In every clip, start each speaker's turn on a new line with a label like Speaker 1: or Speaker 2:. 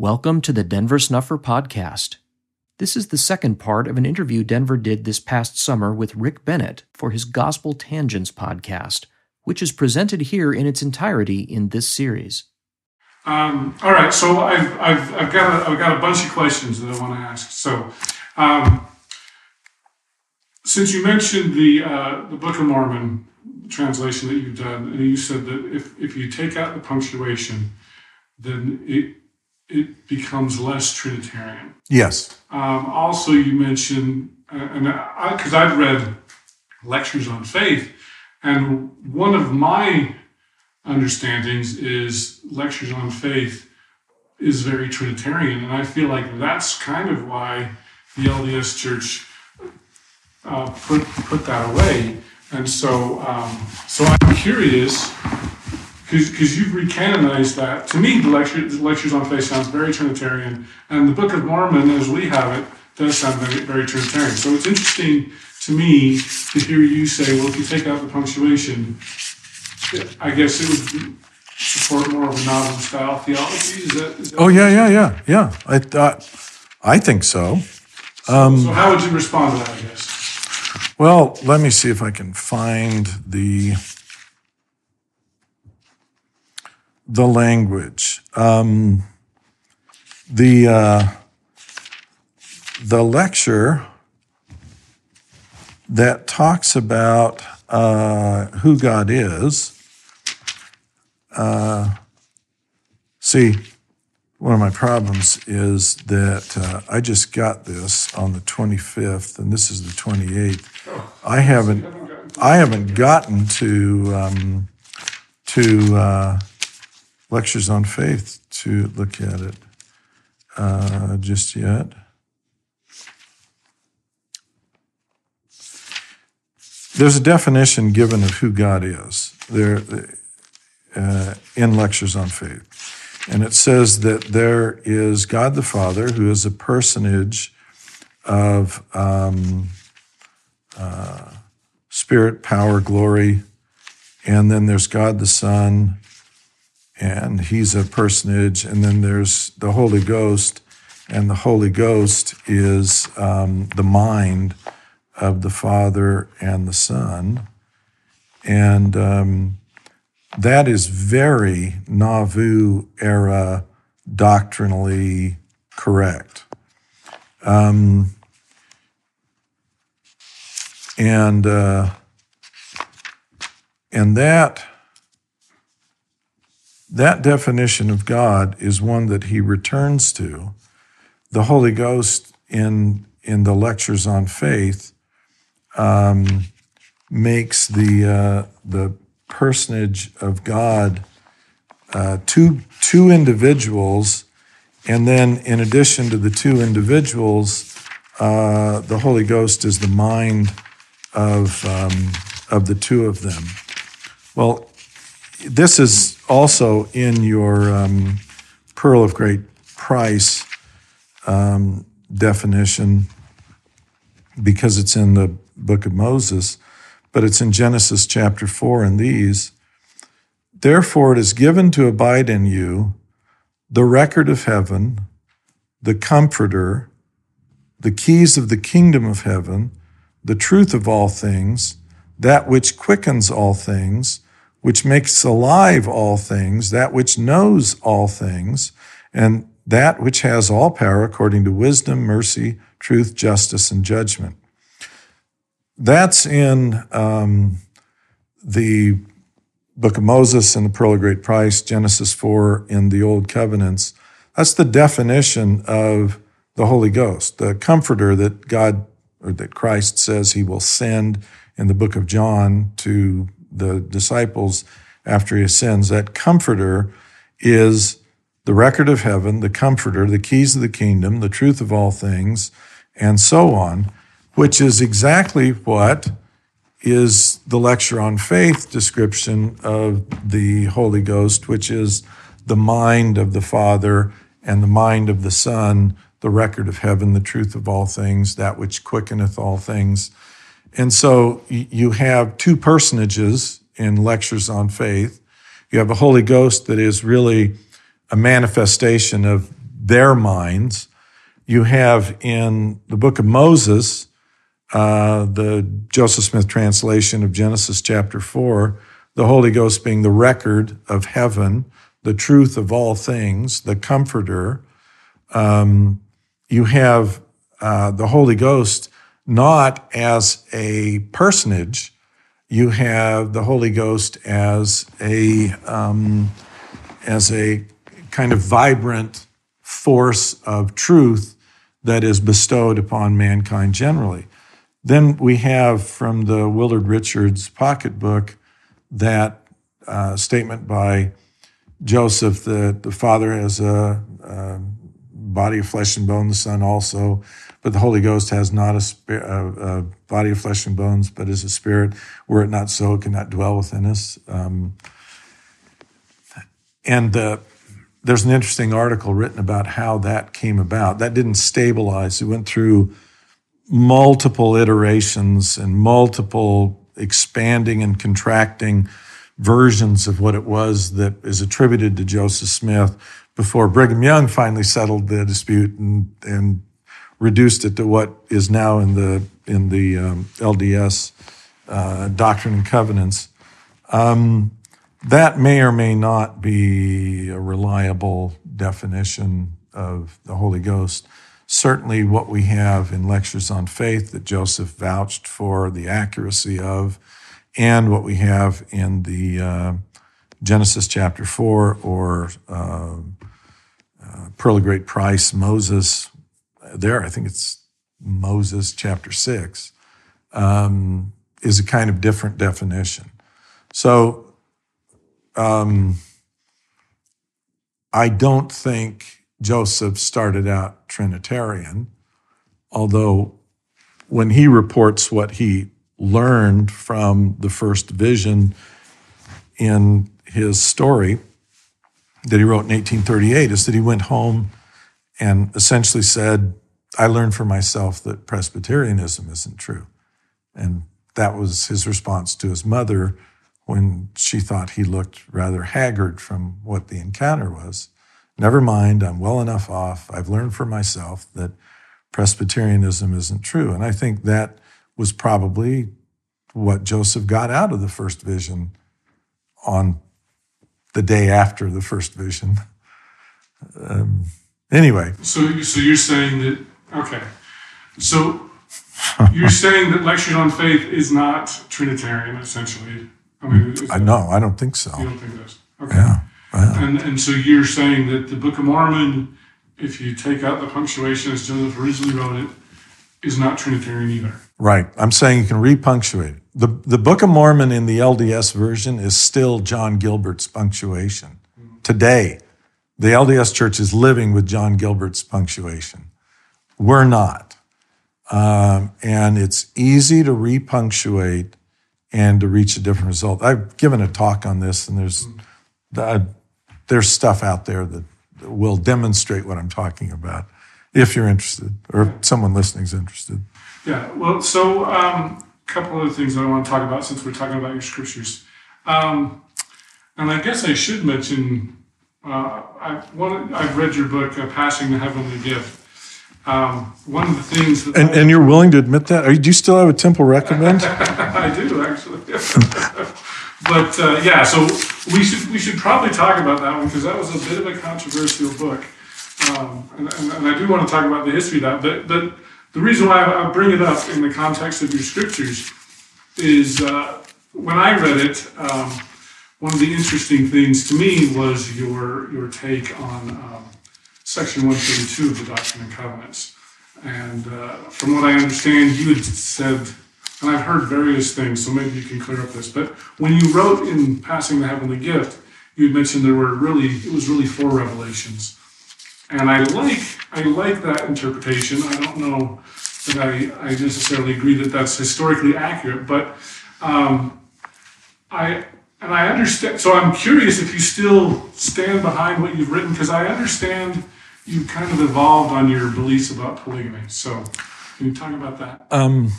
Speaker 1: Welcome to the Denver Snuffer Podcast. This is the second part of an interview Denver did this past summer with Rick Bennett for his Gospel Tangents podcast, which is presented here in its entirety in this series.
Speaker 2: Um, all right, so I've, I've, I've, got a, I've got a bunch of questions that I want to ask. So, um, since you mentioned the, uh, the Book of Mormon translation that you've done, and you said that if, if you take out the punctuation, then it, it becomes less Trinitarian.
Speaker 3: Yes.
Speaker 2: Um, also, you mentioned, uh, and because I've read lectures on faith, and one of my understandings is lectures on faith is very Trinitarian, and I feel like that's kind of why the LDS Church uh, put put that away. And so, um, so I'm curious because you've recanonized that. To me, the, lecture, the lectures on faith sounds very Trinitarian, and the Book of Mormon, as we have it, does sound very, very Trinitarian. So it's interesting to me to hear you say, well, if you take out the punctuation, I guess it would support more of a novel style theology. Is that, is that
Speaker 3: oh yeah, yeah, yeah, yeah. I thought, I think so.
Speaker 2: Um, so how would you respond to that? I guess.
Speaker 3: Well, let me see if I can find the the language. Um, the uh, the lecture that talks about uh, who God is. Uh, see, one of my problems is that uh, I just got this on the 25th, and this is the 28th. I haven't, I haven't gotten to um, to uh, lectures on faith to look at it uh, just yet. There's a definition given of who God is there uh, in lectures on faith. And it says that there is God the Father, who is a personage of um, uh, spirit, power, glory. And then there's God the Son, and he's a personage. And then there's the Holy Ghost, and the Holy Ghost is um, the mind of the Father and the Son. And um, that is very Nauvoo era doctrinally correct. Um, and uh, and that that definition of God is one that he returns to. The Holy Ghost in, in the lectures on faith um, makes the, uh, the personage of God uh, two, two individuals, and then in addition to the two individuals, uh, the Holy Ghost is the mind of, um, of the two of them. Well, this is also in your um, Pearl of Great Price um, definition because it's in the book of Moses, but it's in Genesis chapter 4 and these. Therefore, it is given to abide in you the record of heaven, the comforter, the keys of the kingdom of heaven, the truth of all things, that which quickens all things which makes alive all things, that which knows all things, and that which has all power according to wisdom, mercy, truth, justice, and judgment. That's in um, the book of Moses and the Pearl of Great Price, Genesis 4 in the Old Covenants. That's the definition of the Holy Ghost, the comforter that God or that Christ says he will send in the book of John to the disciples after he ascends, that comforter is the record of heaven, the comforter, the keys of the kingdom, the truth of all things, and so on, which is exactly what is the lecture on faith description of the Holy Ghost, which is the mind of the Father and the mind of the Son, the record of heaven, the truth of all things, that which quickeneth all things, and so you have two personages in lectures on faith. You have a Holy Ghost that is really a manifestation of their minds. You have in the book of Moses, uh, the Joseph Smith translation of Genesis chapter 4, the Holy Ghost being the record of heaven, the truth of all things, the comforter. Um, you have uh, the Holy Ghost not as a personage, you have the Holy Ghost as a um, as a kind of vibrant force of truth that is bestowed upon mankind generally. Then we have from the Willard Richards pocketbook that uh, statement by Joseph that the Father has a, a, body of flesh and bone, the Son also, but the Holy Ghost has not a, a, a, body of flesh and bones, but is a spirit. Were it not so, it cannot dwell within us. Um, and uh, there's an interesting article written about how that came about. That didn't stabilize. It went through multiple iterations and multiple expanding and contracting versions of what it was that is attributed to Joseph Smith before Brigham Young finally settled the dispute and, and reduced it to what is now in the in the um, LDS uh, Doctrine and Covenants. Um, that may or may not be a reliable definition of the Holy Ghost. Certainly, what we have in lectures on faith that Joseph vouched for the accuracy of, and what we have in the uh, Genesis chapter 4 or uh, uh, Pearl of Great Price, Moses, there, I think it's Moses chapter 6, um, is a kind of different definition. So um, I don't think Joseph started out Trinitarian, although when he reports what he learned from the first vision in his story that he wrote in 1838 is that he went home and essentially said, I learned for myself that Presbyterianism isn't true. And that was his response to his mother when she thought he looked rather haggard from what the encounter was. Never mind, I'm well enough off. I've learned for myself that Presbyterianism isn't true. And I think that was probably what Joseph got out of the first vision on the day after the first vision. Um, anyway.
Speaker 2: So, so you're saying that, okay. So you're saying that Lectures on Faith is not Trinitarian, essentially.
Speaker 3: I mean, I, no, I don't think so.
Speaker 2: You don't think this? Okay. Yeah. yeah. And and so you're saying that the Book of Mormon, if you take out the punctuation as Joseph originally wrote it, is not Trinitarian either.
Speaker 3: Right. I'm saying you can repunctuate it. The, the Book of Mormon in the LDS version is still John Gilbert's punctuation. Mm-hmm. Today, the LDS church is living with John Gilbert's punctuation. We're not. Um, and it's easy to repunctuate and to reach a different result. I've given a talk on this, and there's uh, there's stuff out there that will demonstrate what I'm talking about, if you're interested, or if someone listening is interested.
Speaker 2: Yeah. Well, so a um, couple other things I want to talk about since we're talking about your scriptures, um, and I guess I should mention. Uh, I, I've read your book, uh, "Passing the Heavenly Gift," Um, one of the things
Speaker 3: that and, I, and you're willing to admit that? Are you, do you still have a temple recommend?
Speaker 2: I do actually. but uh, yeah, so we should we should probably talk about that one because that was a bit of a controversial book, um, and, and, and, I do want to talk about the history of that. But but the reason why I bring it up in the context of your scriptures is uh, when I read it. Um, one of the interesting things to me was your your take on um, section 132 of the Doctrine and Covenants. And uh, from what I understand, you had said, and I've heard various things, so maybe you can clear up this, but when you wrote in Passing the Heavenly Gift, you had mentioned there were really, it was really four revelations. And I like, I like that interpretation. I don't know that I, I necessarily agree that that's historically accurate, but um, I, and I understand. So I'm curious if you still stand behind what you've written, because I understand you kind of evolved on your beliefs about polygamy. So, can you talk about that? Um,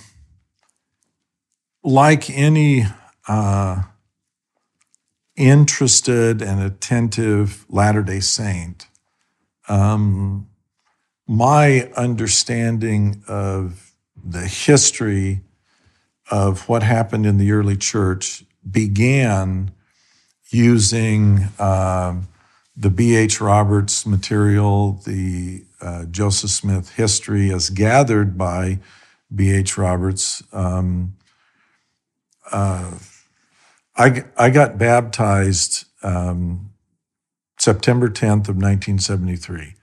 Speaker 3: like any uh, interested and attentive Latter day Saint, um, my understanding of the history of what happened in the early church began using um, the B.H. Roberts material, the uh, Joseph Smith history as gathered by B.H. Roberts. Um, uh, I, I got baptized um, September 10th of 1973.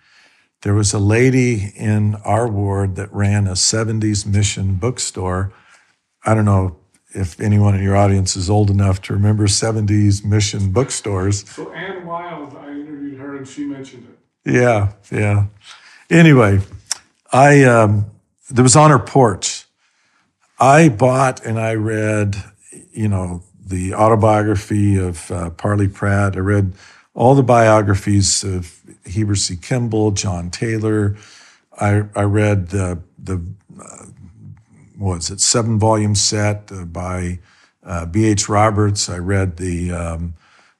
Speaker 3: There was a lady in our ward that ran a 70s mission bookstore. I don't know if anyone in your audience is old enough to remember 70s mission bookstores.
Speaker 2: So Ann Wild, and she mentioned it.
Speaker 3: Yeah, yeah. Anyway, I um, there was on her porch. I bought and I read, you know, the autobiography of uh, Parley Pratt. I read all the biographies of Heber C. Kimball, John Taylor. I, I read the the uh, was it seven volume set uh, by uh, B. H. Roberts. I read the um,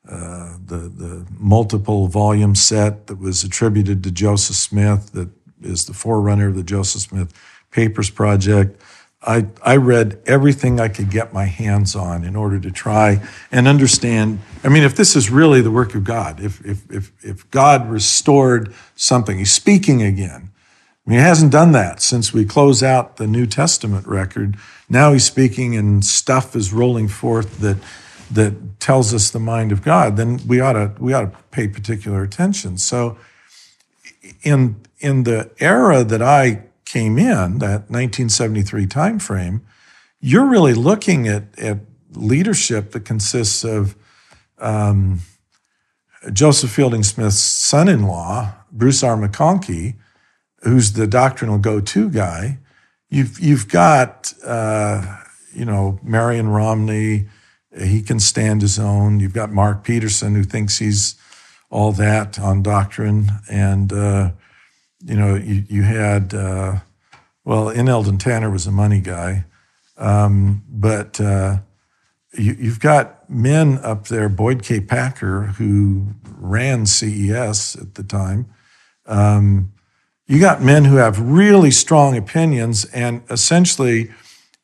Speaker 3: uh, the the multiple volume set that was attributed to Joseph Smith, that is the forerunner of the Joseph Smith Papers Project. I, I read everything I could get my hands on in order to try and understand. I mean, if this is really the work of God, if, if, if, if God restored something, He's speaking again. I mean, He hasn't done that since we close out the New Testament record. Now He's speaking and stuff is rolling forth that, that tells us the mind of God. Then we ought to, we ought to pay particular attention. So, in, in the era that I came in, that 1973 timeframe, you're really looking at, at leadership that consists of um, Joseph Fielding Smith's son in law, Bruce R. McConkie, who's the doctrinal go to guy. You've, you've got, uh, you know, Marion Romney, he can stand his own. You've got Mark Petersen, who thinks he's all that on doctrine. And, uh, you know, you, you had, uh, well, N. Eldon Tanner was a money guy, um, but uh, you, have got men up there, Boyd K. Packer, who ran CES at the time. Um, you got men who have really strong opinions and essentially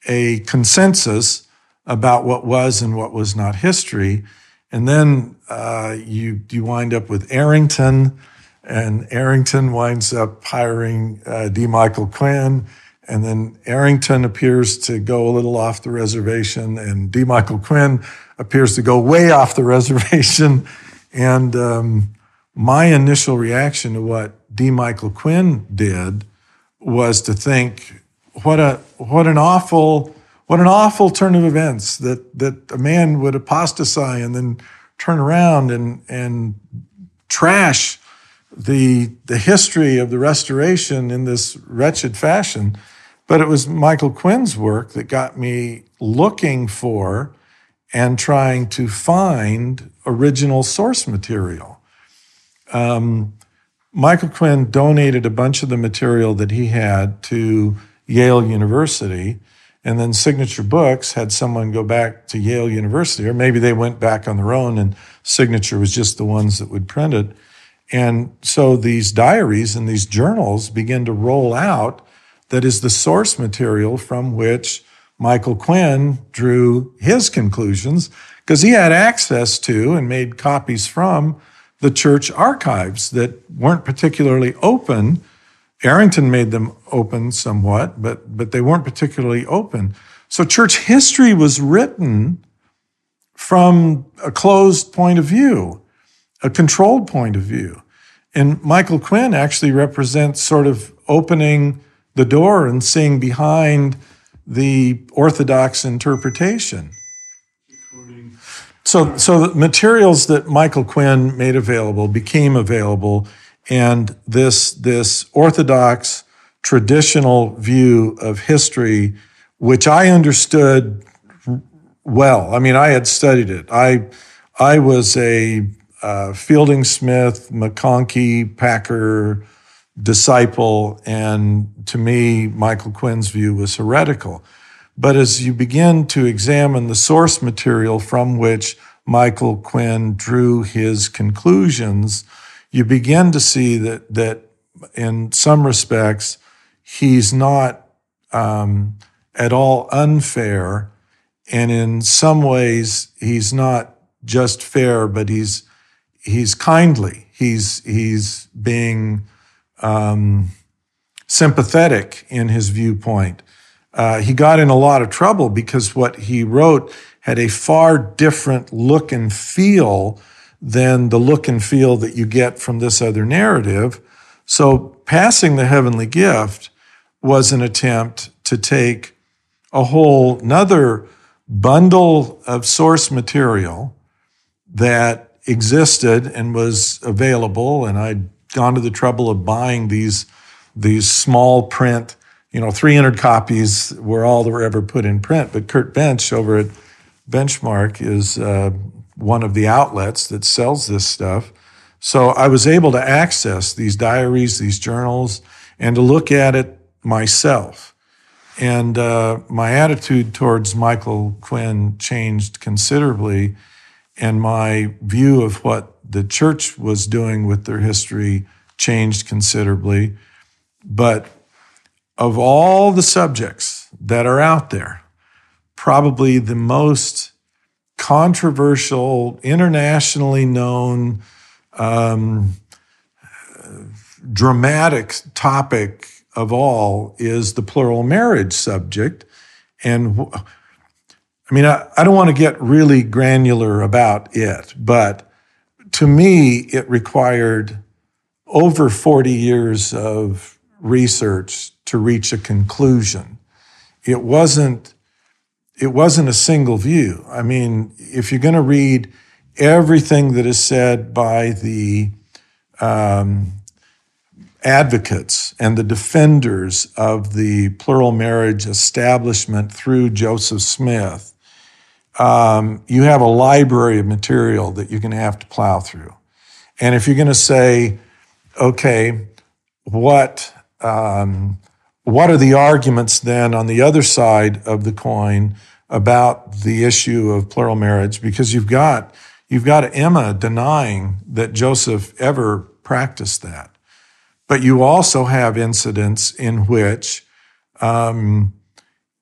Speaker 3: a consensus about what was and what was not history. And then uh, you you wind up with Arrington, and Arrington winds up hiring uh, D. Michael Quinn, and then Arrington appears to go a little off the reservation, and D. Michael Quinn appears to go way off the reservation. And um, my initial reaction to what D. Michael Quinn did was to think, what a what an awful what an awful turn of events that that a man would apostatize and then turn around and and trash the, the history of the restoration in this wretched fashion. But it was Michael Quinn's work that got me looking for and trying to find original source material. Um, Michael Quinn donated a bunch of the material that he had to Yale University, and then Signature Books had someone go back to Yale University, or maybe they went back on their own and Signature was just the ones that would print it. And so these diaries and these journals begin to roll out that is the source material from which Michael Quinn drew his conclusions because he had access to and made copies from the church archives that weren't particularly open. Arrington made them open somewhat, but, but they weren't particularly open. So church history was written from a closed point of view a controlled point of view. And Michael Quinn actually represents sort of opening the door and seeing behind the orthodox interpretation. So, so the materials that Michael Quinn made available became available, and this this orthodox traditional view of history, which I understood well. I mean, I had studied it. I I was a uh, Fielding Smith, McConkie, Packer disciple, and to me, Michael Quinn's view was heretical. But as you begin to examine the source material from which Michael Quinn drew his conclusions, you begin to see that that in some respects he's not um, at all unfair, and in some ways he's not just fair, but he's he's kindly. He's he's being um, sympathetic in his viewpoint. Uh, he got in a lot of trouble because what he wrote had a far different look and feel than the look and feel that you get from this other narrative. So, passing the heavenly gift was an attempt to take a whole another bundle of source material that existed and was available, and I'd gone to the trouble of buying these these small print, you know, 300 copies were all that were ever put in print. But Curt Bench over at Benchmark is uh, one of the outlets that sells this stuff. So I was able to access these diaries, these journals, and to look at it myself. And uh, my attitude towards Michael Quinn changed considerably, and my view of what the church was doing with their history changed considerably. But of all the subjects that are out there, probably the most controversial, internationally known, um, dramatic topic of all is the plural marriage subject. And I mean, I, I don't want to get really granular about it, but to me, it required over 40 years of research to reach a conclusion. It wasn't it wasn't a single view. I mean, if you're going to read everything that is said by the um, advocates and the defenders of the plural marriage establishment through Joseph Smith, um, you have a library of material that you're going to have to plow through. And if you're going to say, okay, what um, what are the arguments then on the other side of the coin about the issue of plural marriage? Because you've got you've got Emma denying that Joseph ever practiced that, but you also have incidents in which um,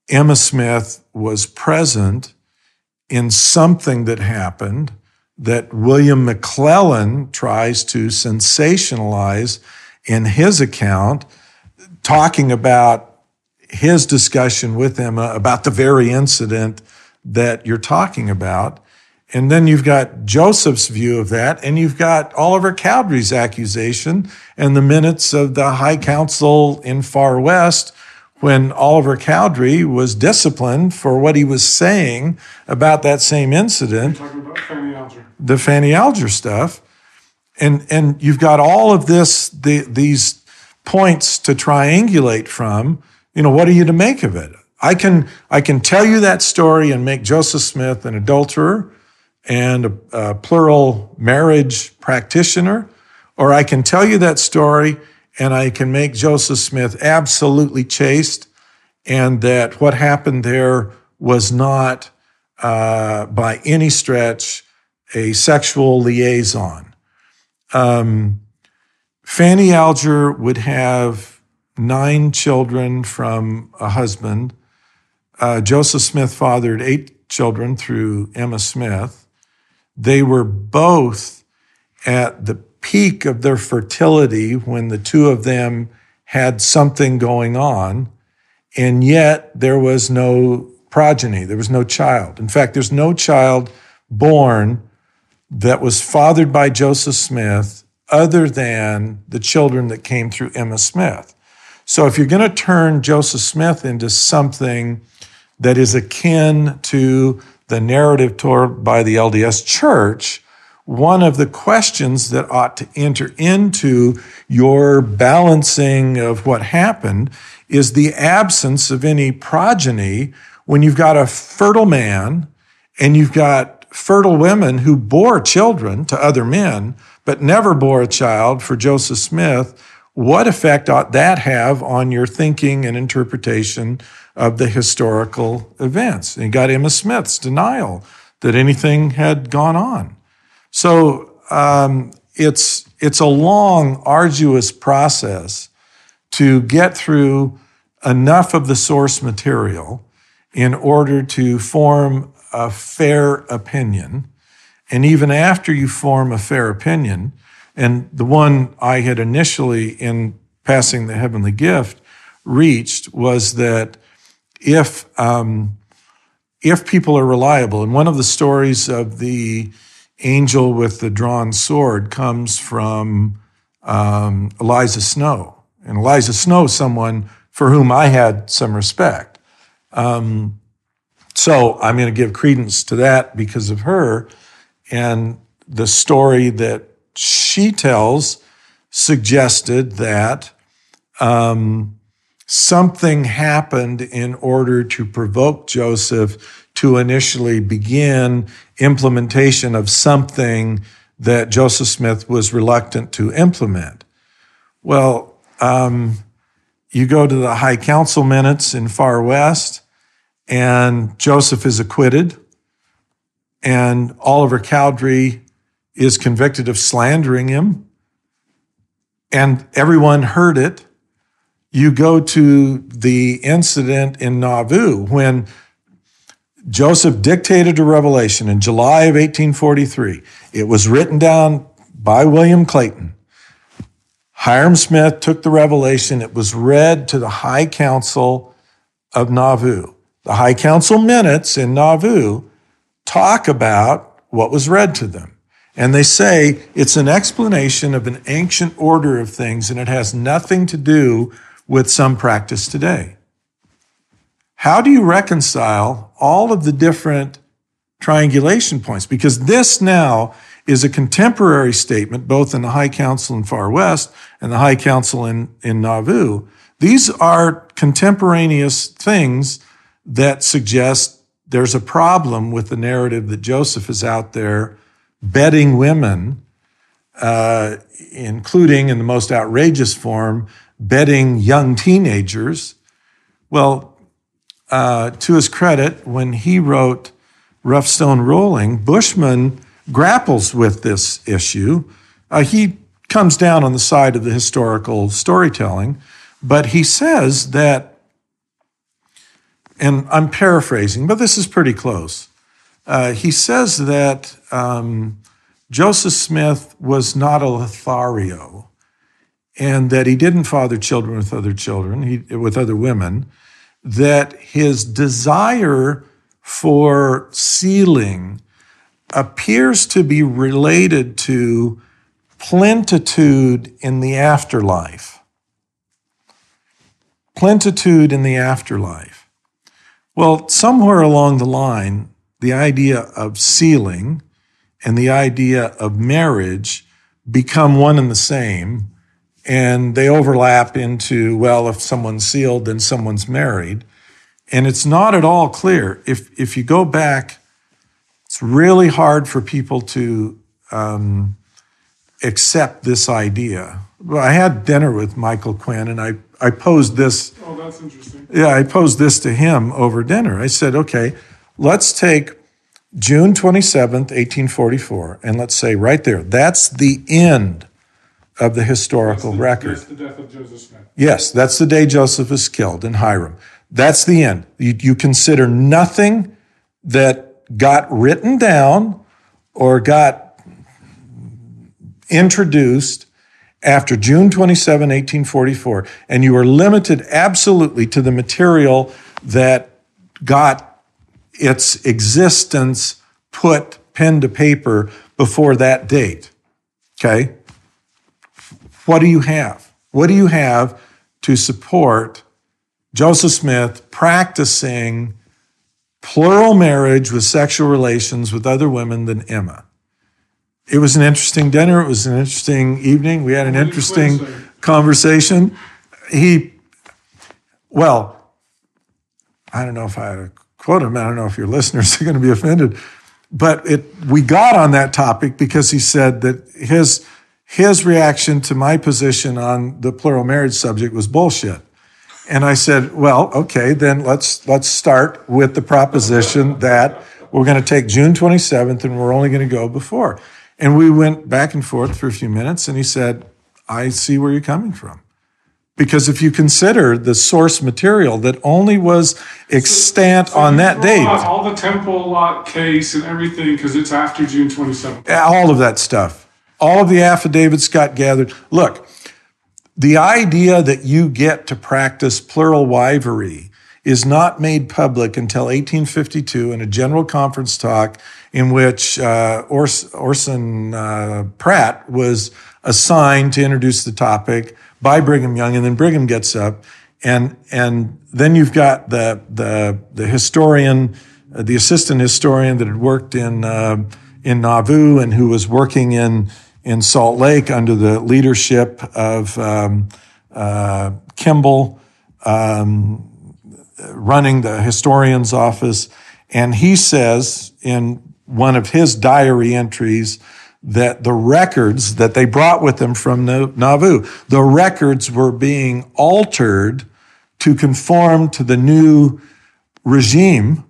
Speaker 3: Emma Smith was present in something that happened that William McLellin tries to sensationalize in his account talking about his discussion with Emma about the very incident that you're talking about. And then you've got Joseph's view of that, and you've got Oliver Cowdery's accusation and the minutes of the High Council in Far West when Oliver Cowdery was disciplined for what he was saying about that same incident.
Speaker 2: Fanny
Speaker 3: The Fanny Alger stuff. And, and you've got all of this, the, these points to triangulate from, you know, what are you to make of it? I can, I can tell you that story and make Joseph Smith an adulterer and a, a plural marriage practitioner, or I can tell you that story and I can make Joseph Smith absolutely chaste and that what happened there was not uh, by any stretch a sexual liaison. Um, Fanny Alger would have nine children from a husband. Uh, Joseph Smith fathered eight children through Emma Smith. They were both at the peak of their fertility when the two of them had something going on, and yet there was no progeny, there was no child. In fact, there's no child born that was fathered by Joseph Smith other than the children that came through Emma Smith. So if you're going to turn Joseph Smith into something that is akin to the narrative told by the LDS church, one of the questions that ought to enter into your balancing of what happened is the absence of any progeny when you've got a fertile man and you've got fertile women who bore children to other men but never bore a child for Joseph Smith, what effect ought that have on your thinking and interpretation of the historical events? And you got Emma Smith's denial that anything had gone on. So um, it's it's a long, arduous process to get through enough of the source material in order to form a fair opinion. And even after you form a fair opinion, and the one I had initially in passing the heavenly gift reached was that if um, if people are reliable, and one of the stories of the angel with the drawn sword comes from um, Eliza Snow, and Eliza Snow someone for whom I had some respect. Um, so I'm going to give credence to that because of her, and the story that she tells suggested that um, something happened in order to provoke Joseph to initially begin implementation of something that Joseph Smith was reluctant to implement. Well, um, you go to the High Council minutes in Far West, and Joseph is acquitted, and Oliver Cowdery is convicted of slandering him, and everyone heard it you go to the incident in Nauvoo when Joseph dictated a revelation in July of 1843. It was written down by William Clayton. Hyrum Smith took the revelation. It was read to the High Council of Nauvoo. The High Council minutes in Nauvoo talk about what was read to them. And they say it's an explanation of an ancient order of things and it has nothing to do with some practice today. How do you reconcile all of the different triangulation points? Because this now is a contemporary statement, both in the High Council in Far West and the High Council in, in Nauvoo. These are contemporaneous things that suggest there's a problem with the narrative that Joseph is out there bedding women, uh, including in the most outrageous form, bedding young teenagers. Well, uh, to his credit, when he wrote Rough Stone Rolling, Bushman grapples with this issue. Uh, he comes down on the side of the historical storytelling, but he says that, and I'm paraphrasing, but this is pretty close. Uh, he says that um, Joseph Smith was not a Lothario and that he didn't father children with other children, he, with other women, that his desire for sealing appears to be related to plentitude in the afterlife. Plentitude in the afterlife. Well, somewhere along the line, the idea of sealing and the idea of marriage become one and the same and they overlap into, well, if someone's sealed, then someone's married. And it's not at all clear. If, if you go back, it's really hard for people to um, accept this idea. I had dinner with Michael Quinn and I, I posed this.
Speaker 2: That's interesting.
Speaker 3: Yeah, I posed this to him over dinner. I said, okay, let's take June 27th, 1844, and let's say right there, that's the end of the historical
Speaker 2: that's the,
Speaker 3: record.
Speaker 2: That's the death of Joseph Smith.
Speaker 3: Yes, that's the day Joseph is killed in Hyrum. That's the end. You, you consider nothing that got written down or got introduced after June 27, 1844, and you are limited absolutely to the material that got its existence put pen to paper before that date. Okay? What do you have? What do you have to support Joseph Smith practicing plural marriage with sexual relations with other women than Emma? It was an interesting dinner. It was an interesting evening. We had an interesting conversation. He, well, I don't know if I had to quote him. I don't know if your listeners are going to be offended, but it, we got on that topic because he said that his his reaction to my position on the plural marriage subject was bullshit. And I said, well, okay, then let's, let's start with the proposition that we're going to take June 27th and we're only going to go before. And we went back and forth for a few minutes, and he said, I see where you're coming from. Because if you consider the source material that only was extant
Speaker 2: So
Speaker 3: on that date,
Speaker 2: All the temple lot case and everything because it's after June 27th.
Speaker 3: all of that stuff, all of the affidavits got gathered. Look, the idea that you get to practice plural wivery is not made public until 1852 in a general conference talk in which uh, Ors- Orson uh, Pratt was assigned to introduce the topic by Brigham Young, and then Brigham gets up, and and then you've got the the the historian, uh, the assistant historian that had worked in uh, in Nauvoo and who was working in in Salt Lake under the leadership of um, uh, Kimball, um, running the historian's office, and he says in one of his diary entries that the records that they brought with them from Na- Nauvoo, the records were being altered to conform to the new regime.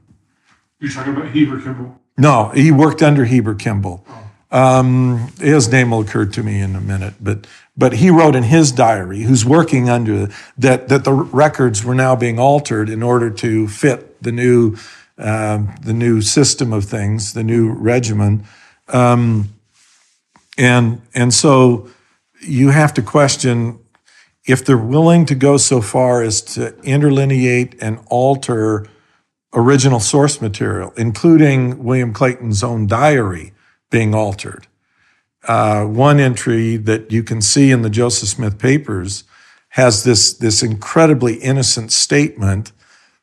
Speaker 2: You're talking about Heber Kimball.
Speaker 3: No, he worked under Heber Kimball. Um, his name will occur to me in a minute, but but he wrote in his diary, who's working under that that the records were now being altered in order to fit the new um, the new system of things, the new regimen, um, and and so you have to question if they're willing to go so far as to interlineate and alter original source material, including William Clayton's own diary being altered. Uh, one entry that you can see in the Joseph Smith papers has this, this incredibly innocent statement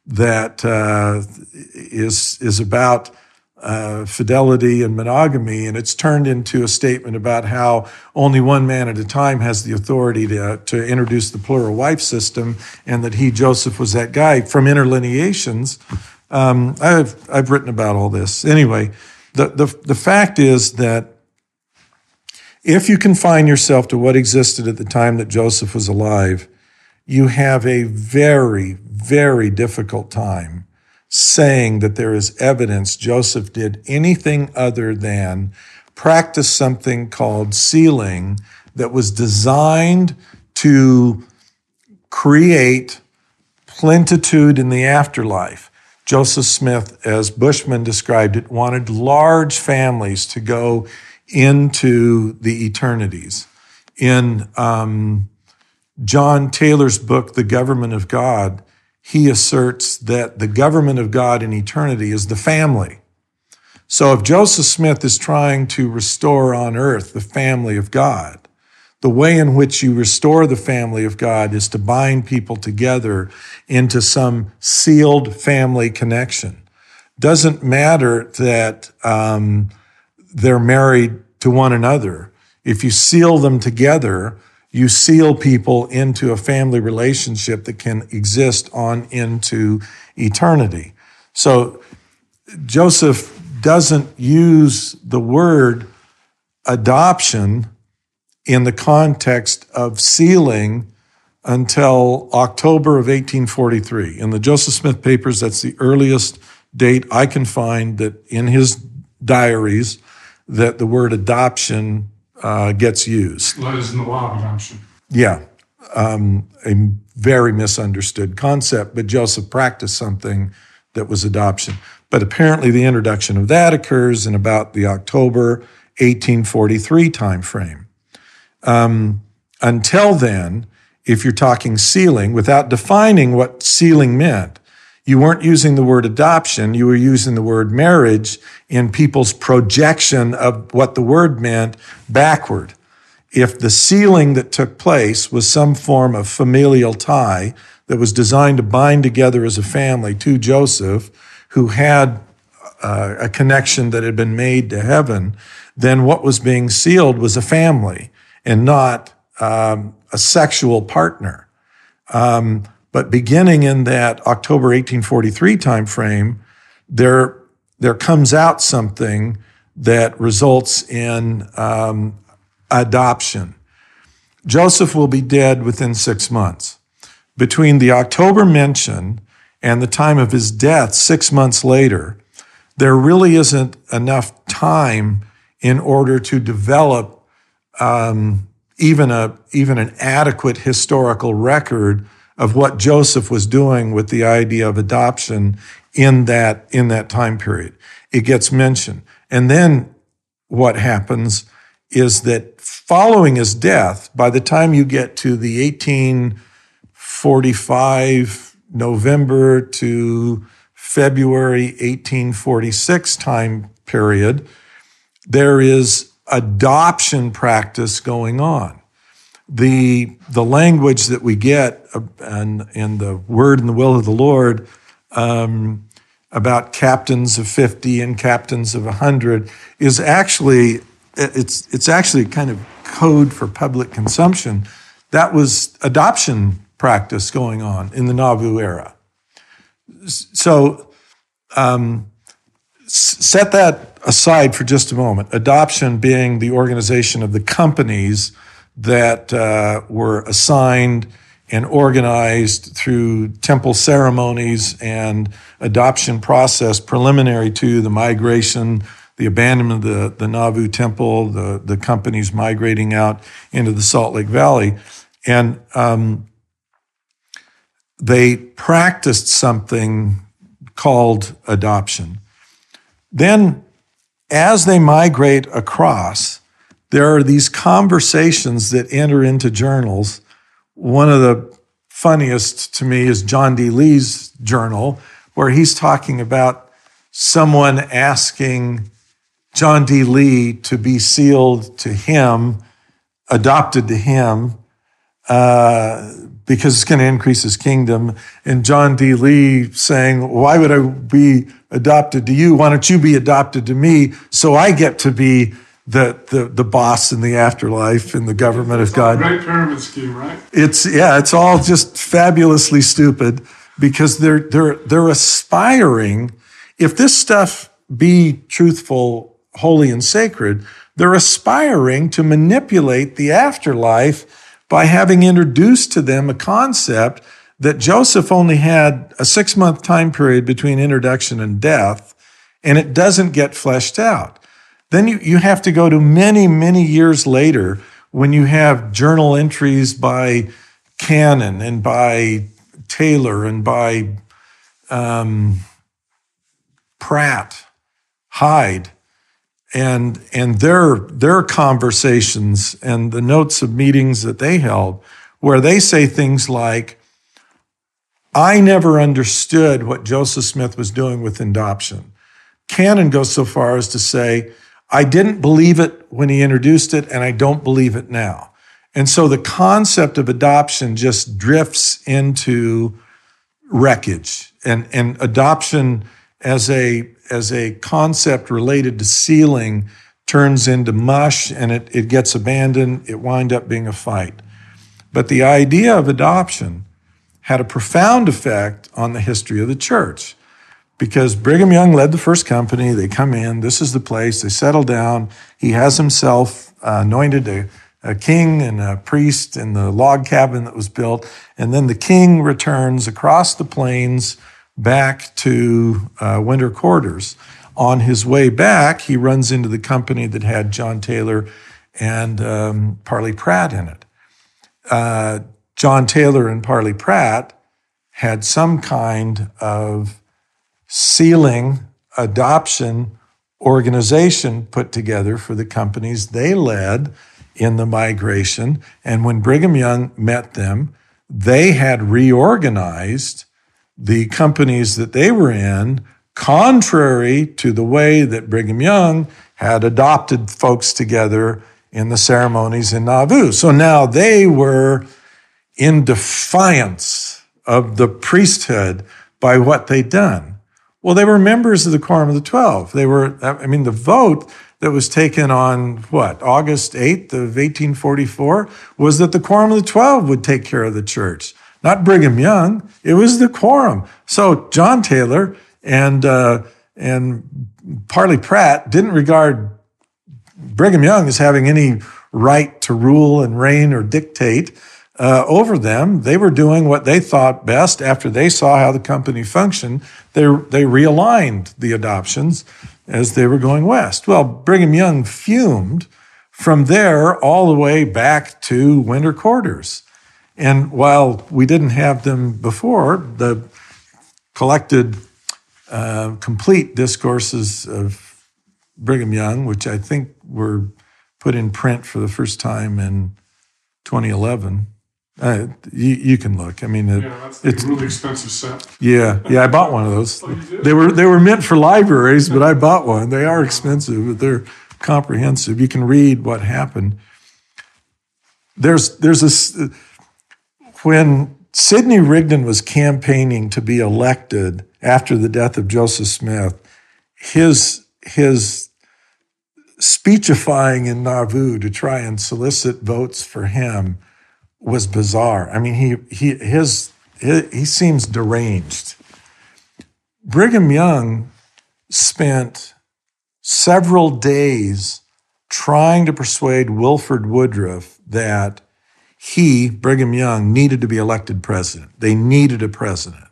Speaker 3: that uh, is is about uh, fidelity and monogamy, and it's turned into a statement about how only one man at a time has the authority to, to introduce the plural wife system, and that he, Joseph, was that guy from interlineations. Um, I've I've written about all this anyway. The, the, the fact is that if you confine yourself to what existed at the time that Joseph was alive, you have a very, very difficult time saying that there is evidence Joseph did anything other than practice something called sealing that was designed to create plentitude in the afterlife. Joseph Smith, as Bushman described it, wanted large families to go into the eternities. In um, John Taylor's book, The Government of God, he asserts that the government of God in eternity is the family. So if Joseph Smith is trying to restore on earth the family of God, the way in which you restore the family of God is to bind people together into some sealed family connection. Doesn't matter that um, they're married to one another. If you seal them together, you seal people into a family relationship that can exist on into eternity. So Joseph doesn't use the word adoption in the context of sealing until October of 1843. In the Joseph Smith papers, that's the earliest date I can find that in his diaries that the word adoption uh, gets used.
Speaker 2: Letters in the law of adoption.
Speaker 3: Yeah, um, a very misunderstood concept, but Joseph practiced something that was adoption. But apparently, the introduction of that occurs in about the October 1843 timeframe. Um, until then, if you're talking sealing, without defining what sealing meant, you weren't using the word adoption, you were using the word marriage in people's projection of what the word meant backward. If the sealing that took place was some form of familial tie that was designed to bind together as a family to Joseph, who had uh, a connection that had been made to heaven, then what was being sealed was a family and not um, a sexual partner. Um, but beginning in that October 1843 timeframe, there there comes out something that results in um, adoption. Joseph will be dead within six months. Between the October mention and the time of his death, six months later, there really isn't enough time in order to develop um, even a even an adequate historical record of what Joseph was doing with the idea of adoption in that in that time period. It gets mentioned, and then what happens is that following his death, by the time you get to the 1845 November to February 1846 time period, there is adoption practice going on. The, the language that we get and in the word and the will of the Lord um, about captains of 50 and captains of 100 is actually it's it's actually kind of code for public consumption. That was adoption practice going on in the Nauvoo era. So um, set that aside for just a moment. Adoption being the organization of the companies that uh, were assigned and organized through temple ceremonies and adoption process preliminary to the migration, the abandonment of the, the Nauvoo temple, the, the companies migrating out into the Salt Lake Valley. And um, they practiced something called adoption. Then, as they migrate across, there are these conversations that enter into journals one of the funniest to me is John D. Lee's journal, where he's talking about someone asking John D. Lee to be sealed to him, adopted to him, uh, because it's going to increase his kingdom. And John D. Lee saying, Why would I be adopted to you? Why don't you be adopted to me so I get to be the, the, the boss in the afterlife in the government of God.
Speaker 2: Great pyramid scheme, right?
Speaker 3: It's yeah, it's all just fabulously stupid because they're they're they're aspiring. If this stuff be truthful, holy, and sacred, they're aspiring to manipulate the afterlife by having introduced to them a concept that Joseph only had a six month time period between introduction and death, and it doesn't get fleshed out. Then you, you have to go to many, many years later when you have journal entries by Cannon and by Taylor and by um, Pratt, Hyde, and and their their conversations and the notes of meetings that they held, where they say things like, "I never understood what Joseph Smith was doing with adoption." Cannon goes so far as to say I didn't believe it when he introduced it, and I don't believe it now. And so the concept of adoption just drifts into wreckage and, and adoption as a, as a concept related to sealing turns into mush and it, it gets abandoned. It wind up being a fight. But the idea of adoption had a profound effect on the history of the church because Brigham Young led the first company. They come in, this is the place, they settle down. He has himself uh, anointed a, a, king and a priest in the log cabin that was built. And then the king returns across the plains back to uh, winter quarters. On his way back, he runs into the company that had John Taylor and um, Parley Pratt in it. Uh, John Taylor and Parley Pratt had some kind of sealing adoption organization put together for the companies they led in the migration. And when Brigham Young met them, they had reorganized the companies that they were in contrary to the way that Brigham Young had adopted folks together in the ceremonies in Nauvoo. So now they were in defiance of the priesthood by what they'd done. Well, they were members of the Quorum of the Twelve. They were, I mean, the vote that was taken on what, August 8th of 1844 was that the Quorum of the Twelve would take care of the church, not Brigham Young. It was the Quorum. So John Taylor and, uh, and Parley Pratt didn't regard Brigham Young as having any right to rule and reign or dictate uh, over them. They were doing what they thought best after they saw how the company functioned. They, they realigned the adoptions. as they were going west. Well, Brigham Young fumed from there all the way back to winter quarters. And while we didn't have them before, the collected uh, complete discourses of Brigham Young, which I think were put in print for the first time in 2011. Uh, you, you, can look. I mean,
Speaker 2: it, yeah, that's it's a really expensive set.
Speaker 3: Yeah, yeah, I bought one of those. oh, they were they were meant for libraries, but I bought one. They are expensive, but they're comprehensive. You can read what happened. There's there's a when Sidney Rigdon was campaigning to be elected after the death of Joseph Smith. His his speechifying in Nauvoo to try and solicit votes for him was bizarre. I mean, he he his he, he seems deranged. Brigham Young spent several days trying to persuade Wilford Woodruff that he, Brigham Young, needed to be elected president. They needed a president.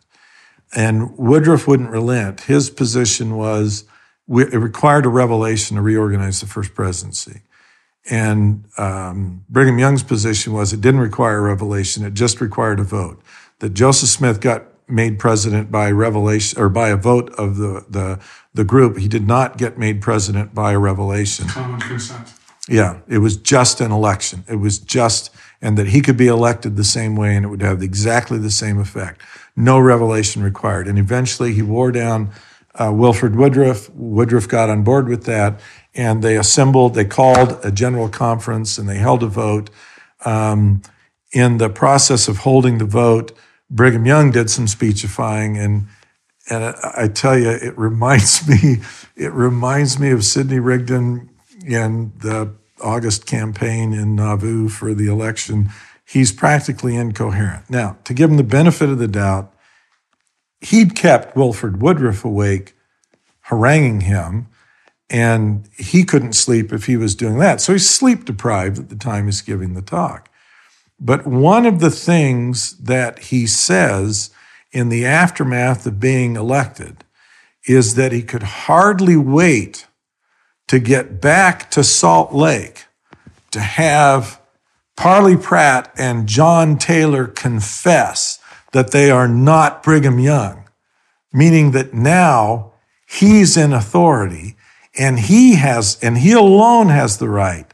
Speaker 3: And Woodruff wouldn't relent. His position was it required a revelation to reorganize the first presidency. And um, Brigham Young's position was it didn't require a revelation, it just required a vote. That Joseph Smith got made president by revelation or by a vote of the, the, the group. He did not get made president by a revelation.
Speaker 2: Common consent.
Speaker 3: Yeah, it was just an election. It was just, and that he could be elected the same way and it would have exactly the same effect. No revelation required. And eventually he wore down uh, Wilford Woodruff. Woodruff got on board with that and they assembled, they called a general conference and they held a vote. Um, in the process of holding the vote, Brigham Young did some speechifying and and I tell you, it reminds me, it reminds me of Sidney Rigdon in the August campaign in Nauvoo for the election. He's practically incoherent. Now, to give him the benefit of the doubt, he'd kept Wilford Woodruff awake, haranguing him, and he couldn't sleep if he was doing that. So he's sleep deprived at the time he's giving the talk. But one of the things that he says in the aftermath of being elected is that he could hardly wait to get back to Salt Lake to have Parley Pratt and John Taylor confess that they are not Brigham Young, meaning that now he's in authority and he has, and he alone has the right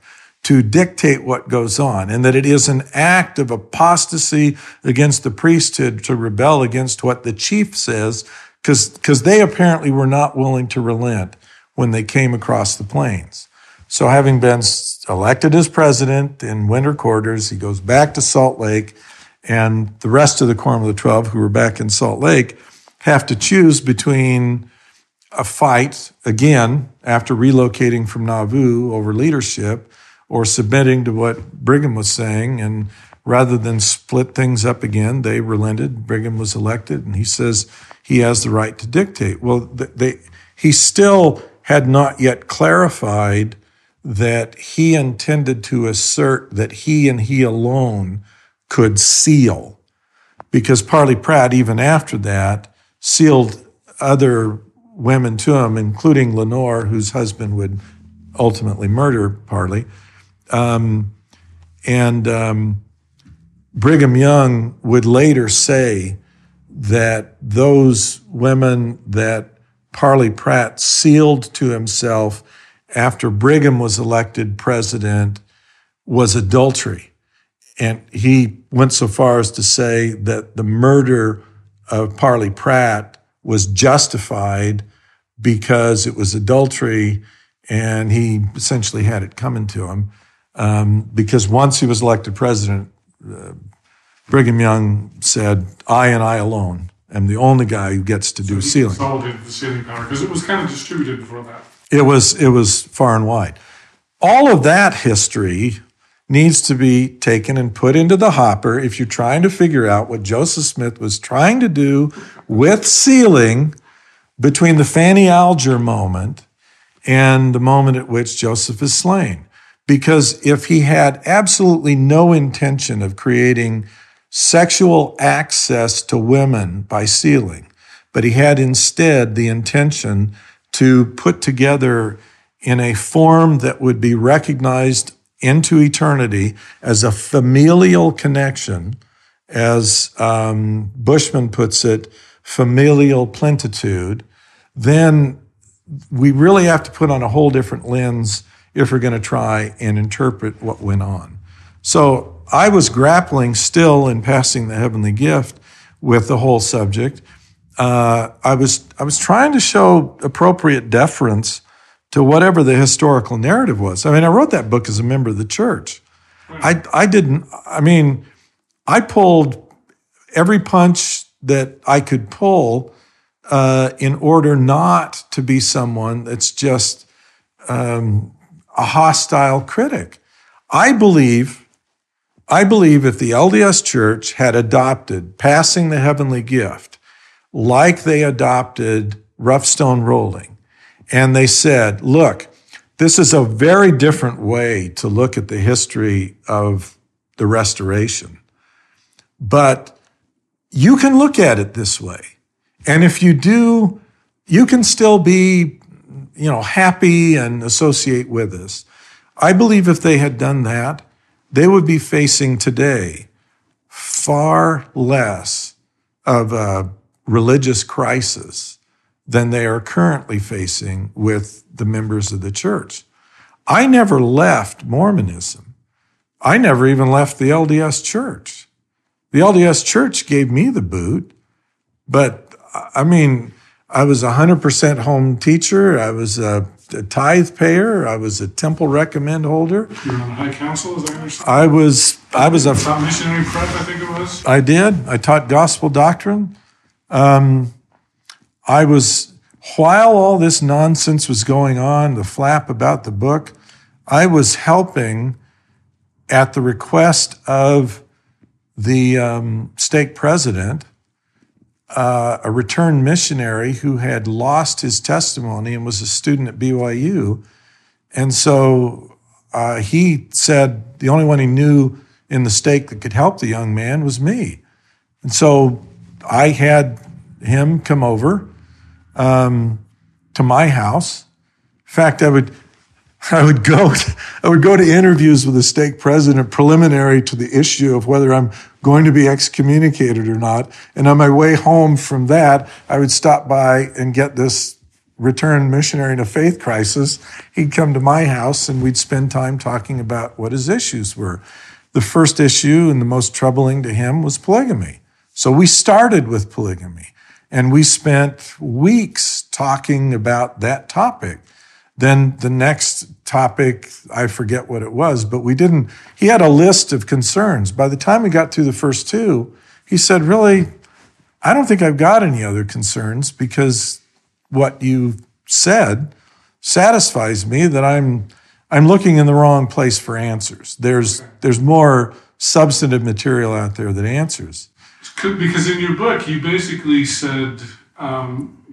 Speaker 3: to dictate what goes on, and that it is an act of apostasy against the priesthood to rebel against what the chief says, because they apparently were not willing to relent when they came across the plains. So, having been elected as president in winter quarters, he goes back to Salt Lake, and the rest of the Quorum of the Twelve, who were back in Salt Lake, have to choose between a fight again after relocating from Nauvoo over leadership or submitting to what Brigham was saying. And rather than split things up again, they relented. Brigham was elected, and he says he has the right to dictate. Well, they, he still had not yet clarified that he intended to assert that he and he alone could seal. Because Parley Pratt, even after that, sealed other women to him, including Lenore, whose husband would ultimately murder Parley. Um, and um, Brigham Young would later say that those women that Parley Pratt sealed to himself after Brigham was elected president was adultery. And he went so far as to say that the murder of Parley Pratt was justified because it was adultery and he essentially had it coming to him. Um, because once he was elected president, uh, Brigham Young said, I and I alone am the only guy who gets to do
Speaker 2: so
Speaker 3: sealing.
Speaker 2: Consolidated the sealing power because it was kind of distributed before that.
Speaker 3: It was, it was far and wide. All of that history needs to be taken and put into the hopper if you're trying to figure out what Joseph Smith was trying to do with sealing between the Fanny Alger moment and the moment at which Joseph is slain. Because if he had absolutely no intention of creating sexual access to women by sealing, but he had instead the intention to put together in a form that would be recognized into eternity as a familial connection, as um, Bushman puts it, familial plentitude, then we really have to put on a whole different lens if we're going to try and interpret what went on. So I was grappling still in passing the heavenly gift with the whole subject. Uh, I was I was trying to show appropriate deference to whatever the historical narrative was. I mean, I wrote that book as a member of the church. I I didn't. I mean, I pulled every punch that I could pull uh, in order not to be someone that's just um, a hostile critic. I believe, I believe if the LDS Church had adopted passing the heavenly gift like they adopted rough stone rolling, and they said, look, this is a very different way to look at the history of the restoration. But you can look at it this way. And if you do, you can still be, you know, happy and associate with us. I believe if they had done that, they would be facing today far less of a religious crisis than they are currently facing with the members of the church. I never left Mormonism. I never even left the LDS church. The LDS church gave me the boot, but I mean, I was a 100% home teacher. I was a, a, tithe payer. I was a temple recommend holder.
Speaker 2: You were on the High Council, as I understand?
Speaker 3: I was, I was a.
Speaker 2: Missionary prep, I think it was.
Speaker 3: I did. I taught gospel doctrine. Um, I was, while all this nonsense was going on, the flap about the book, I was helping at the request of the um, stake president uh, a returned missionary who had lost his testimony and was a student at BYU. And so uh, he said the only one he knew in the stake that could help the young man was me. And so I had him come over um, to my house. In fact, I would I would go I would go to interviews with the stake president preliminary to the issue of whether I'm going to be excommunicated or not. And on my way home from that, I would stop by and get this returned missionary in a faith crisis. He'd come to my house and we'd spend time talking about what his issues were. The first issue and the most troubling to him was polygamy. So we started with polygamy and we spent weeks talking about that topic. Then the next topic, I forget what it was, but we didn't, he had a list of concerns. By the time we got through the first two, he said, Really, I don't think I've got any other concerns because what you said satisfies me that I'm I'm looking in the wrong place for answers. There's there's more substantive material out there that answers.
Speaker 2: Because in your book, you basically said um,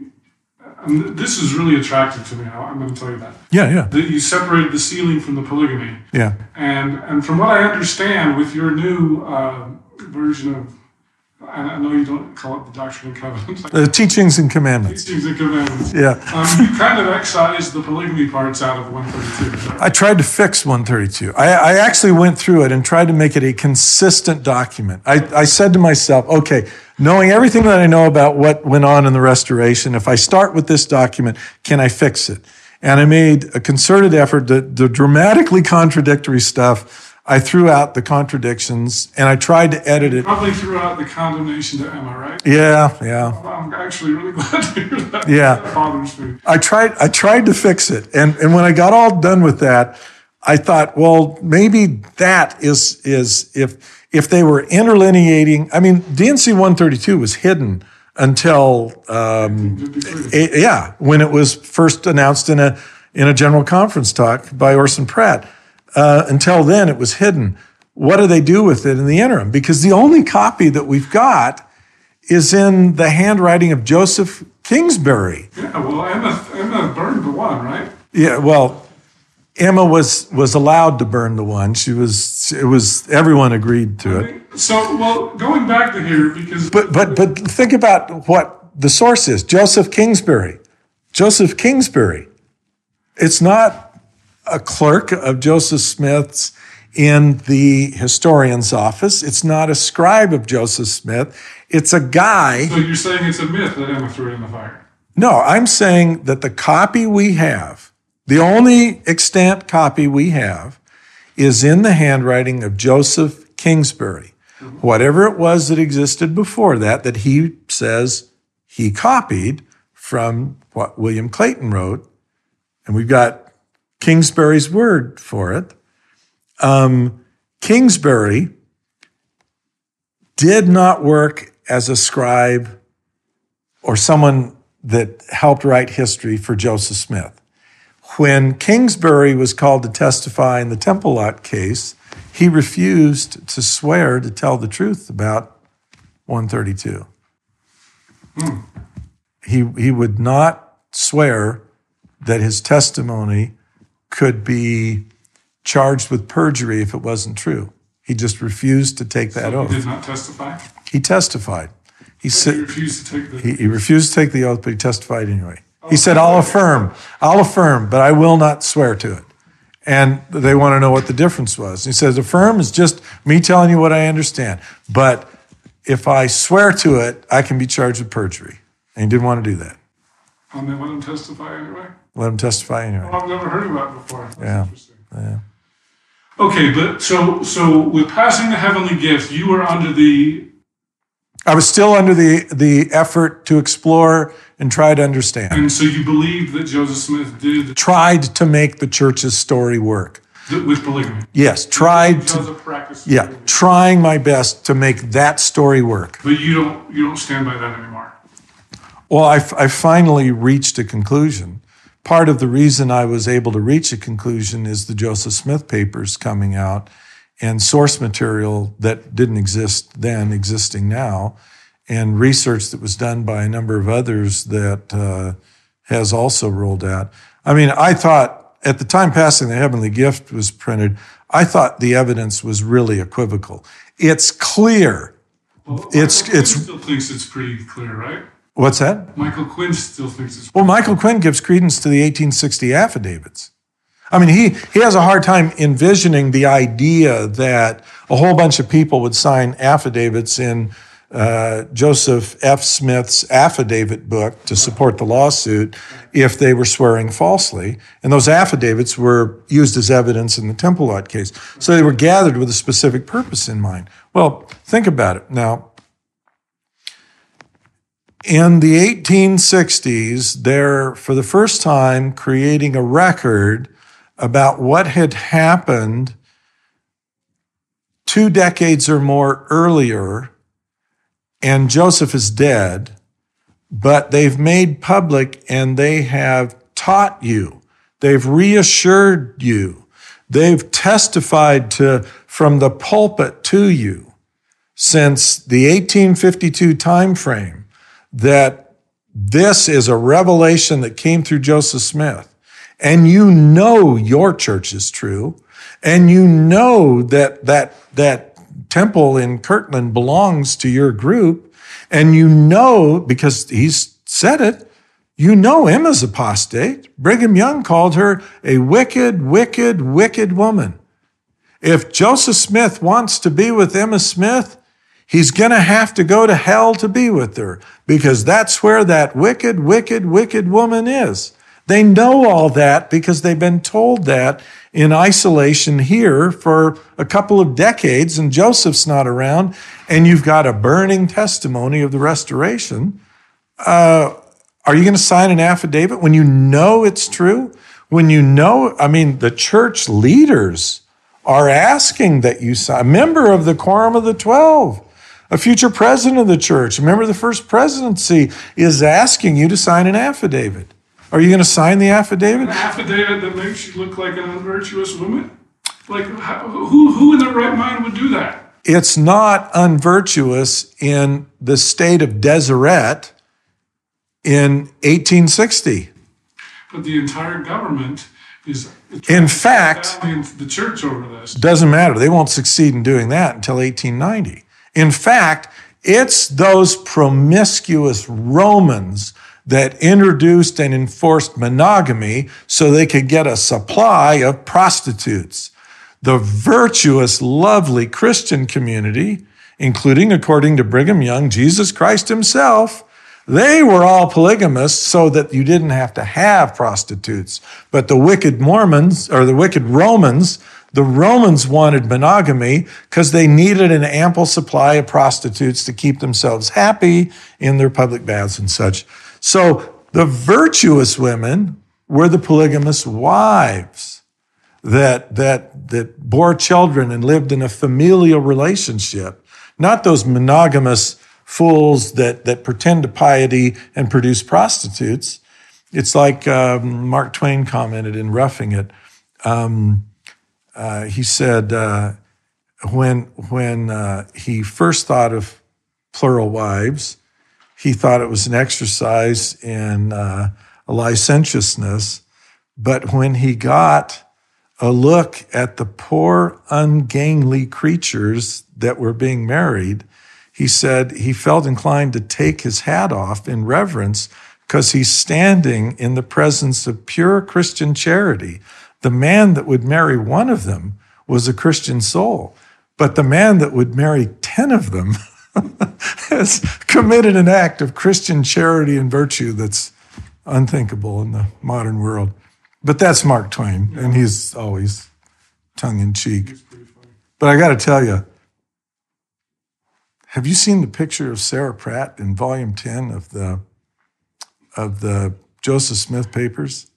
Speaker 2: and this is really attractive to me. I'm going to tell you that.
Speaker 3: Yeah, yeah.
Speaker 2: That you separated the sealing from the polygamy.
Speaker 3: Yeah.
Speaker 2: And and from what I understand, with your new uh, version of, I know you don't call it the Doctrine and Covenants.
Speaker 3: The teachings and commandments.
Speaker 2: Teachings and commandments.
Speaker 3: Yeah.
Speaker 2: Um, you kind of excised the polygamy parts out of 132.
Speaker 3: I tried to fix 132. I, I actually went through it and tried to make it a consistent document. I, I said to myself, okay, knowing everything that I know about what went on in the restoration, if I start with this document, can I fix it? And I made a concerted effort to, the dramatically contradictory stuff. I threw out the contradictions and I tried to edit it.
Speaker 2: Probably threw out the condemnation to Emma, right?
Speaker 3: Yeah, yeah.
Speaker 2: I'm actually really glad to hear that.
Speaker 3: Yeah.
Speaker 2: That bothers me.
Speaker 3: I tried, I tried to fix it. And, and when I got all done with that, I thought, well, maybe that is, is if, if they were interlineating, I mean, D&C 132 was hidden until, um, yeah, when it was first announced in a, in a general conference talk by Orson Pratt. Uh, until then, it was hidden. What do they do with it in the interim? Because the only copy that we've got is in the handwriting of Joseph Kingsbury.
Speaker 2: Yeah, well, Emma, Emma burned the one, right?
Speaker 3: Yeah, well, Emma was was allowed to burn the one. She was it was everyone agreed to it.
Speaker 2: So, well, going back to here because
Speaker 3: But but but think about what the source is. Joseph Kingsbury. Joseph Kingsbury. It's not a clerk of Joseph Smith's in the historian's office. It's not a scribe of Joseph Smith. It's a guy.
Speaker 2: So you're saying it's a myth that Emma threw it in the fire?
Speaker 3: No, I'm saying that the copy we have, the only extant copy we have, is in the handwriting of Joseph Kingsbury. Mm-hmm. Whatever it was that existed before that, that he says he copied from what William Clayton wrote, and we've got Kingsbury's word for it. Um, Kingsbury did not work as a scribe or someone that helped write history for Joseph Smith. When Kingsbury was called to testify in the Temple Lot case, he refused to swear to tell the truth about 132. Hmm. He, he would not swear that his testimony could be charged with perjury if it wasn't true. He just refused to take that
Speaker 2: so
Speaker 3: oath.
Speaker 2: He did not testify?
Speaker 3: He testified.
Speaker 2: He, said, he refused to take the
Speaker 3: he, he, refused to take the oath, but he testified anyway. he oh, said, I'll affirm, I'll affirm, but I will not swear to it. And they want to know what the difference was. He says, affirm is just me telling you what I understand. But if I swear to it, I can be charged with perjury. And he didn't want to do that.
Speaker 2: And then let him testify anyway?
Speaker 3: Let him testify anyway.
Speaker 2: Well, I've never heard of that before. That's
Speaker 3: yeah. Yeah.
Speaker 2: Okay, but so so with passing the heavenly gift, you were under the
Speaker 3: I was still under the the effort to explore and try to understand.
Speaker 2: And so you believe that Joseph Smith did
Speaker 3: tried to make the church's story work
Speaker 2: with polygamy.
Speaker 3: Yes, tried to
Speaker 2: practice.
Speaker 3: Yeah, polygamy. trying my best to make that story work.
Speaker 2: But you don't you don't stand by that anymore.
Speaker 3: Well, I, I finally reached a conclusion. Part of the reason I was able to reach a conclusion is the Joseph Smith papers coming out and source material that didn't exist then, existing now, and research that was done by a number of others that uh, has also rolled out. I mean, I thought at the time passing the heavenly gift was printed, I thought the evidence was really equivocal. It's clear.
Speaker 2: Well,
Speaker 3: it's it's
Speaker 2: still thinks it's pretty clear, right?
Speaker 3: What's that?
Speaker 2: Michael Quinn still thinks it's.
Speaker 3: Well, Michael Quinn gives credence to the 1860 affidavits. I mean, he, he has a hard time envisioning the idea that a whole bunch of people would sign affidavits in uh, Joseph F. Smith's affidavit book to support the lawsuit if they were swearing falsely. And those affidavits were used as evidence in the Temple Lot case. So they were gathered with a specific purpose in mind. Well, think about it. Now, in the 1860s, they're for the first time creating a record about what had happened two decades or more earlier, and Joseph is dead, but they've made public and they have taught you, they've reassured you, they've testified to from the pulpit to you since the 1852 timeframe that this is a revelation that came through Joseph Smith and you know your church is true, and you know that that that temple in Kirtland belongs to your group, and you know because he's said it, you know Emma's apostate. Brigham Young called her a wicked, wicked, wicked woman. If Joseph Smith wants to be with Emma Smith, he's going to have to go to hell to be with her because that's where that wicked, wicked, wicked woman is. They know all that because they've been told that in isolation here for a couple of decades, and Joseph's not around, and you've got a burning testimony of the restoration. Uh, are you going to sign an affidavit when you know it's true? When you know, I mean, the church leaders are asking that you sign, a member of the Quorum of the Twelve, a future president of the church, a member of the first presidency is asking you to sign an affidavit. Are you going to sign the affidavit?
Speaker 2: An affidavit that makes you look like an unvirtuous woman? Like, who, who in their right mind would do that?
Speaker 3: It's not unvirtuous in the state of Deseret in 1860.
Speaker 2: But the entire government is.
Speaker 3: In fact,
Speaker 2: the church over this.
Speaker 3: Doesn't matter. They won't succeed in doing that until 1890. In fact, it's those promiscuous Romans that introduced and enforced monogamy so they could get a supply of prostitutes. The virtuous, lovely Christian community, including, according to Brigham Young, Jesus Christ himself, they were all polygamists so that you didn't have to have prostitutes. But the wicked Mormons or the wicked Romans, the Romans wanted monogamy because they needed an ample supply of prostitutes to keep themselves happy in their public baths and such. So the virtuous women were the polygamous wives that, that, that bore children and lived in a familial relationship, not those monogamous fools that, that pretend to piety and produce prostitutes. It's like um, Mark Twain commented in Roughing It. Um, uh, he said uh, when when uh, he first thought of plural wives, he thought it was an exercise in uh, licentiousness. But when he got a look at the poor, ungainly creatures that were being married, he said he felt inclined to take his hat off in reverence because he's standing in the presence of pure Christian charity. The man that would marry one of them was a Christian soul, but the man that would marry 10 of them has committed an act of Christian charity and virtue that's unthinkable in the modern world. But that's Mark Twain, and he's always tongue in cheek. But I got to tell you, have you seen the picture of Sarah Pratt in volume 10 of the of the Joseph Smith papers?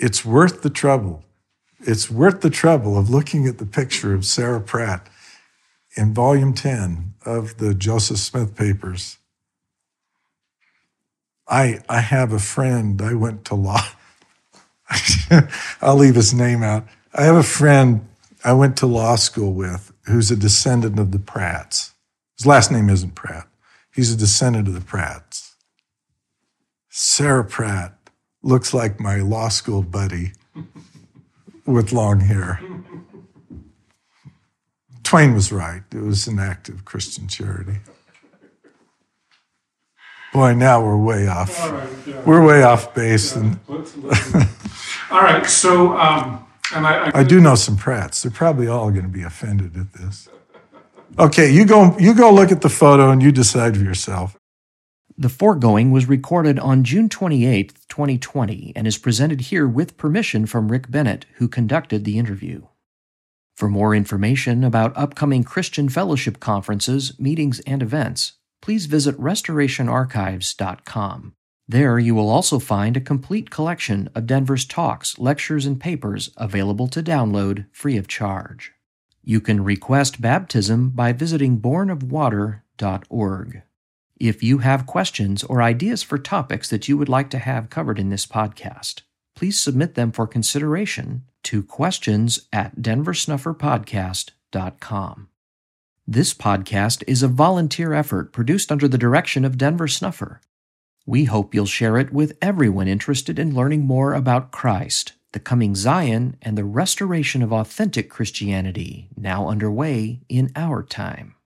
Speaker 3: It's worth the trouble. It's worth the trouble of looking at the picture of Sarah Pratt in volume 10 of the Joseph Smith papers. I, I have a friend, I went to law. I'll leave his name out. I have a friend I went to law school with who's a descendant of the Pratts. His last name isn't Pratt. He's a descendant of the Pratts. Sarah Pratt looks like my law school buddy with long hair. Twain was right. It was an act of Christian charity. Boy, now we're way off. yeah. We're way off base. Yeah. And let's,
Speaker 2: let's, all right. So, um, and I, I,
Speaker 3: I, do know some Pratts. They're probably all going to be offended at this. Okay, you go. You go look at the photo and you decide for yourself.
Speaker 1: The foregoing was recorded on June 28, 2020, and is presented here with permission from Rick Bennett, who conducted the interview. For more information about upcoming Christian Fellowship conferences, meetings, and events, please visit restorationarchives.com. There you will also find a complete collection of Denver's talks, lectures, and papers available to download free of charge. You can request baptism by visiting bornofwater.org. If you have questions or ideas for topics that you would like to have covered in this podcast, please submit them for consideration to questions at denversnufferpodcast.com. This podcast is a volunteer effort produced under the direction of Denver Snuffer. We hope you'll share it with everyone interested in learning more about Christ, the coming Zion, and the restoration of authentic Christianity now underway in our time.